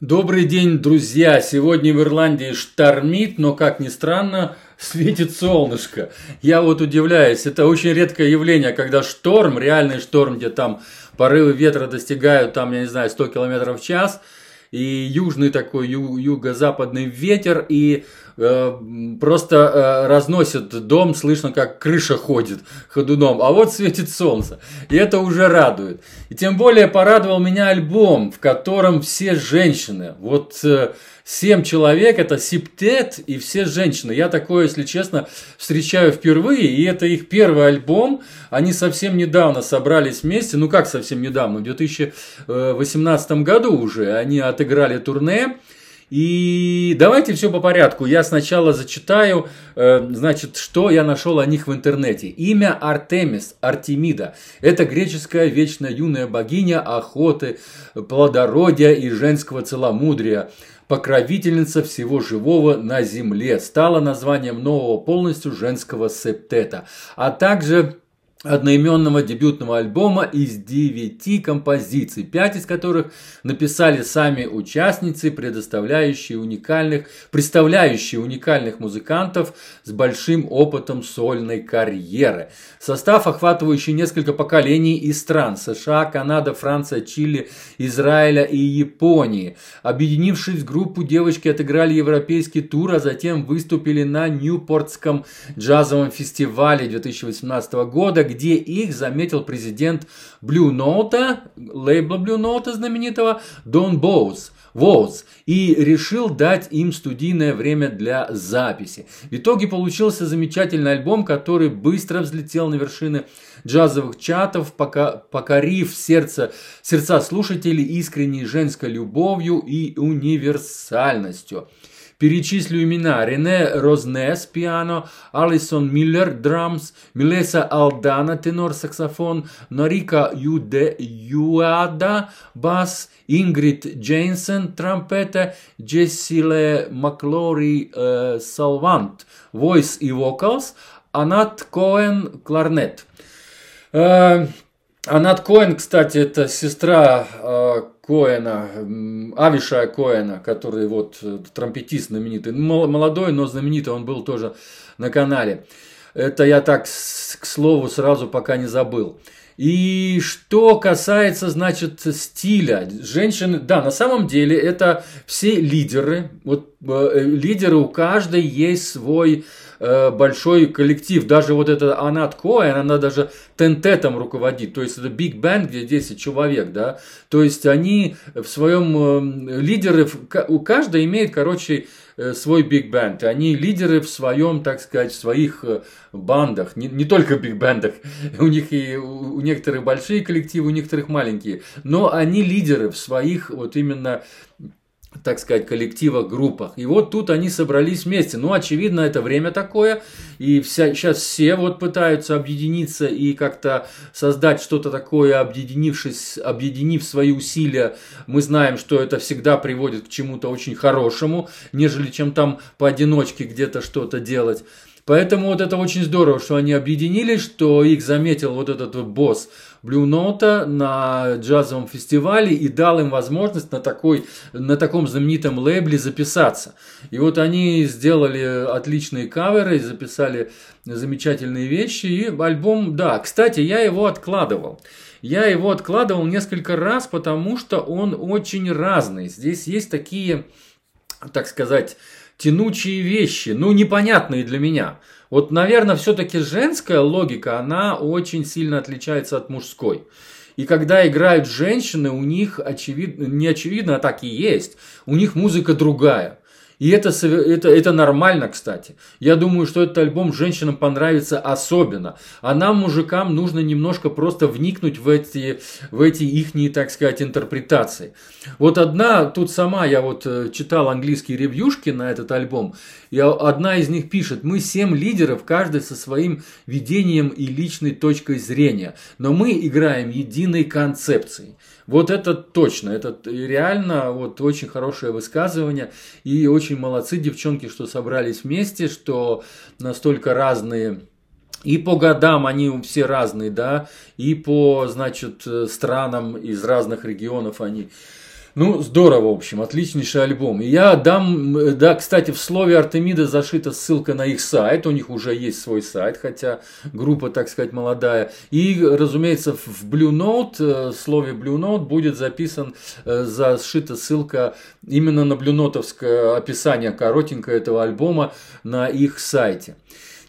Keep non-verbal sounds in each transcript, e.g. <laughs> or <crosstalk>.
Добрый день, друзья! Сегодня в Ирландии штормит, но, как ни странно, светит солнышко. Я вот удивляюсь, это очень редкое явление, когда шторм, реальный шторм, где там порывы ветра достигают, там, я не знаю, 100 км в час – и южный такой ю- юго-западный ветер, и э, просто э, разносит дом, слышно, как крыша ходит ходуном, а вот светит солнце, и это уже радует. И тем более порадовал меня альбом, в котором все женщины, вот э, Семь человек, это септет и все женщины. Я такое, если честно, встречаю впервые, и это их первый альбом. Они совсем недавно собрались вместе, ну как совсем недавно, в 2018 году уже они отыграли турне. И давайте все по порядку. Я сначала зачитаю, э, значит, что я нашел о них в интернете. Имя Артемис, Артемида. Это греческая вечно юная богиня охоты, плодородия и женского целомудрия покровительница всего живого на земле, стала названием нового полностью женского септета, а также одноименного дебютного альбома из девяти композиций, пять из которых написали сами участницы, предоставляющие уникальных, представляющие уникальных музыкантов с большим опытом сольной карьеры. Состав, охватывающий несколько поколений из стран США, Канада, Франция, Чили, Израиля и Японии. Объединившись в группу, девочки отыграли европейский тур, а затем выступили на Ньюпортском джазовом фестивале 2018 года, где их заметил президент Blue Note, лейбла Blue Note знаменитого, Дон Боуз. Воуз и решил дать им студийное время для записи. В итоге получился замечательный альбом, который быстро взлетел на вершины джазовых чатов, пока, покорив сердце, сердца слушателей искренней женской любовью и универсальностью. Перечислю имена. Рене Рознес, пиано, Алисон Миллер, драмс, Милеса Алдана, тенор, саксофон, Норика Юде, Юада, бас, Ингрид Джейнсен, трампета, Джессиле Маклори, э, салвант, voice и vocals, Анат Коэн, кларнет. Э, Анат Коэн, кстати, это сестра э, Коэна, Авишая Коэна, который вот э, трампетист знаменитый, молодой, но знаменитый, он был тоже на канале. Это я так, к слову, сразу пока не забыл. И что касается, значит, стиля, женщины, да, на самом деле это все лидеры. Вот э, лидеры у каждой есть свой э, большой коллектив. Даже вот эта Анат Коэн, она даже тентетом руководит. То есть это Big Band, где 10 человек, да. То есть они в своем э, лидеры, у каждой имеет, короче, Э, свой биг бенд. Они лидеры в своем, так сказать, в своих э, бандах, не, не только биг бендах. <laughs> У них и у некоторых большие коллективы, у некоторых маленькие. Но они лидеры в своих вот именно так сказать, коллективах, группах. И вот тут они собрались вместе. Ну, очевидно, это время такое, и вся, сейчас все вот пытаются объединиться и как-то создать что-то такое, объединившись, объединив свои усилия. Мы знаем, что это всегда приводит к чему-то очень хорошему, нежели чем там поодиночке где-то что-то делать. Поэтому вот это очень здорово, что они объединились, что их заметил вот этот босс Blue Note на джазовом фестивале и дал им возможность на, такой, на таком знаменитом лейбле записаться. И вот они сделали отличные каверы, записали замечательные вещи, и альбом, да, кстати, я его откладывал. Я его откладывал несколько раз, потому что он очень разный. Здесь есть такие, так сказать, тянучие вещи, ну, непонятные для меня. Вот, наверное, все-таки женская логика, она очень сильно отличается от мужской. И когда играют женщины, у них очевидно, не очевидно, а так и есть, у них музыка другая. И это, это, это нормально, кстати. Я думаю, что этот альбом женщинам понравится особенно. А нам, мужикам, нужно немножко просто вникнуть в эти, в эти ихние, так сказать, интерпретации. Вот одна, тут сама я вот э, читал английские ревьюшки на этот альбом, и одна из них пишет, мы семь лидеров, каждый со своим видением и личной точкой зрения, но мы играем единой концепцией. Вот это точно, это реально вот очень хорошее высказывание. И очень молодцы девчонки, что собрались вместе, что настолько разные и по годам они все разные, да, и по, значит, странам из разных регионов они Ну, здорово, в общем, отличнейший альбом. Я дам, да, кстати, в слове Артемида зашита ссылка на их сайт, у них уже есть свой сайт, хотя группа, так сказать, молодая. И, разумеется, в Blue Note, э, в слове Blue Note будет записан, э, зашита ссылка именно на блюнотовское описание коротенькое этого альбома на их сайте.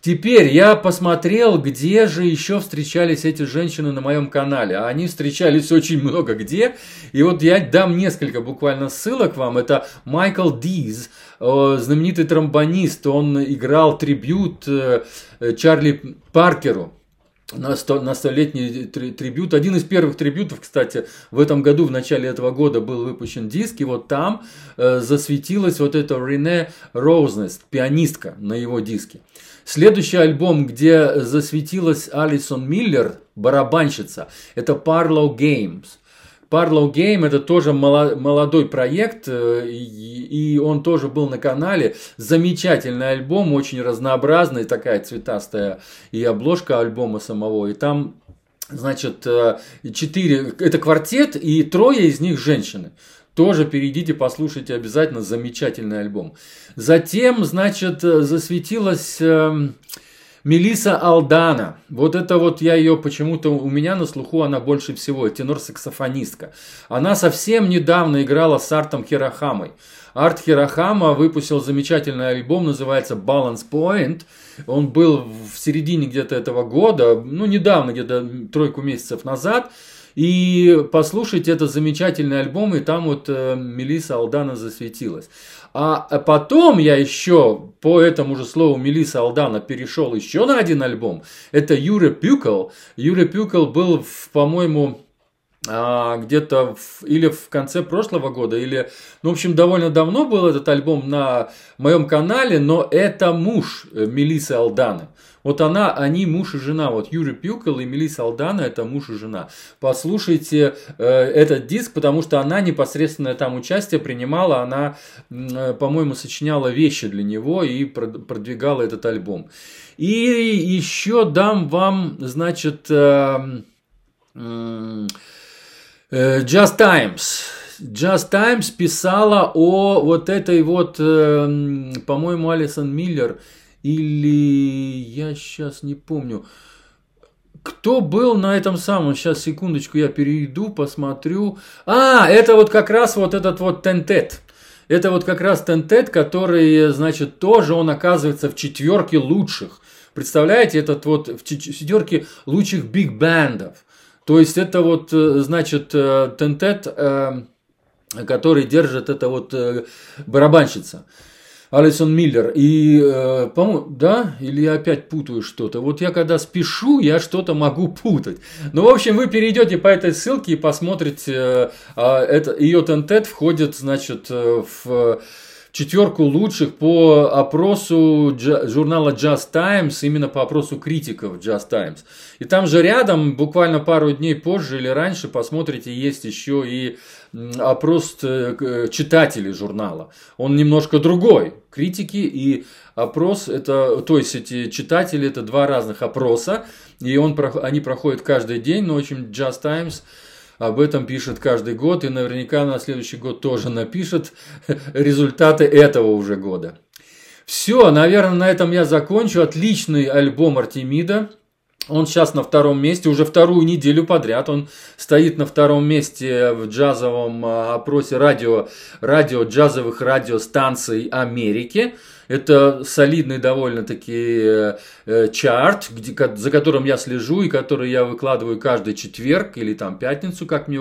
Теперь я посмотрел, где же еще встречались эти женщины на моем канале. А они встречались очень много где. И вот я дам несколько буквально ссылок вам. Это Майкл Диз, э, знаменитый тромбонист. Он играл трибют э, Чарли Паркеру на, сто, на столетний трибют. Один из первых трибютов, кстати, в этом году, в начале этого года был выпущен диск, и вот там э, засветилась вот эта Рене Роузнес, пианистка на его диске. Следующий альбом, где засветилась Алисон Миллер, барабанщица, это Parlow Games. Parlow Game это тоже молодой проект, э, и он тоже был на канале. Замечательный альбом, очень разнообразный, такая цветастая и обложка альбома самого. И там Значит, э, четыре, это квартет, и трое из них женщины. Тоже перейдите, послушайте обязательно замечательный альбом. Затем, значит, засветилась э, Мелиса Алдана. Вот это вот я ее почему-то у меня на слуху она больше всего, тенор-саксофонистка. Она совсем недавно играла с Артом Хирохамой. Арт Хирохама выпустил замечательный альбом, называется Balance Point. Он был в середине где-то этого года, ну недавно, где-то тройку месяцев назад. И послушайте, это замечательный альбом, и там вот э, Мелиса Алдана засветилась. А потом я еще по этому же слову Мелиса Алдана перешел еще на один альбом. Это Юре Пюкл. Юре Пюкл был, по-моему, а, где-то в, или в конце прошлого года, или, ну, в общем, довольно давно был этот альбом на моем канале, но это муж э, Мелисы Алданы. Вот она, они муж и жена. Вот Юрий Пюкл и Мелиса Алдана это муж и жена. Послушайте э, этот диск, потому что она непосредственно там участие принимала. Она, э, по-моему, сочиняла вещи для него и продвигала этот альбом. И еще дам вам, значит, э, Э, Just Times. Just Times писала о вот этой вот, э, по-моему, Алисон Миллер или я сейчас не помню. Кто был на этом самом? Сейчас, секундочку, я перейду, посмотрю. А, это вот как раз вот этот вот тентет. Это вот как раз тентет, который, значит, тоже он оказывается в четверке лучших. Представляете, этот вот в четверке лучших биг-бендов. То есть это вот, э, значит, э, тентет, э, который держит это вот барабанщица. Алисон Миллер. И, по-моему, да, или я опять путаю что-то. Вот я когда спешу, я что-то могу путать. Ну, в общем, вы перейдете по этой ссылке и посмотрите. А, это, ее тентет входит, значит, в четверку лучших по опросу журнала Just Times, именно по опросу критиков Just Times. И там же рядом, буквально пару дней позже или раньше, посмотрите, есть еще и опрос э, читателей журнала. Он немножко другой. Критики и опрос, это, то есть эти читатели, это два разных опроса, и он, они проходят каждый день, но, общем, Just Times об этом пишет каждый год и наверняка на следующий год тоже напишет <laughs> результаты этого уже года. Все, наверное, на этом я закончу. Отличный альбом Артемида. Он сейчас на втором месте, уже вторую неделю подряд. Он стоит на втором месте в джазовом а, опросе радио, радио джазовых радиостанций Америки. Это солидный довольно-таки э, э, чарт, где, за которым я слежу и который я выкладываю каждый четверг или там пятницу, как мне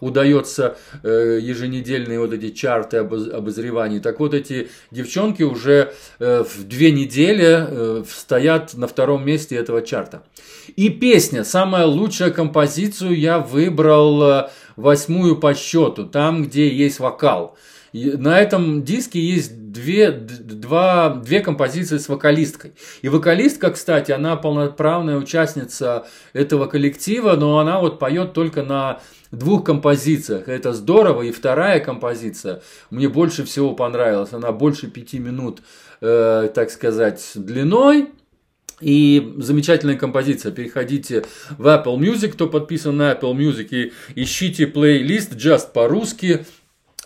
удается э, еженедельные вот эти чарты обоз, обозреваний. Так вот эти девчонки уже в две недели стоят на втором месте этого чарта. И песня, самая лучшая композицию я выбрал восьмую по счету, там, где есть вокал. На этом диске есть две, два, две композиции с вокалисткой. И вокалистка, кстати, она полноправная участница этого коллектива, но она вот поет только на двух композициях. Это здорово. И вторая композиция мне больше всего понравилась. Она больше пяти минут, э, так сказать, длиной. И замечательная композиция. Переходите в Apple Music, кто подписан на Apple Music, и ищите плейлист Just по-русски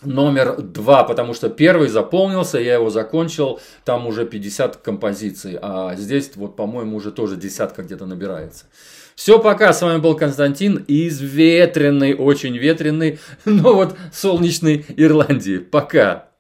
номер два, потому что первый заполнился, я его закончил, там уже 50 композиций, а здесь вот, по-моему, уже тоже десятка где-то набирается. Все, пока. С вами был Константин из ветреной, очень ветреной, <laughs> но вот солнечной Ирландии. Пока.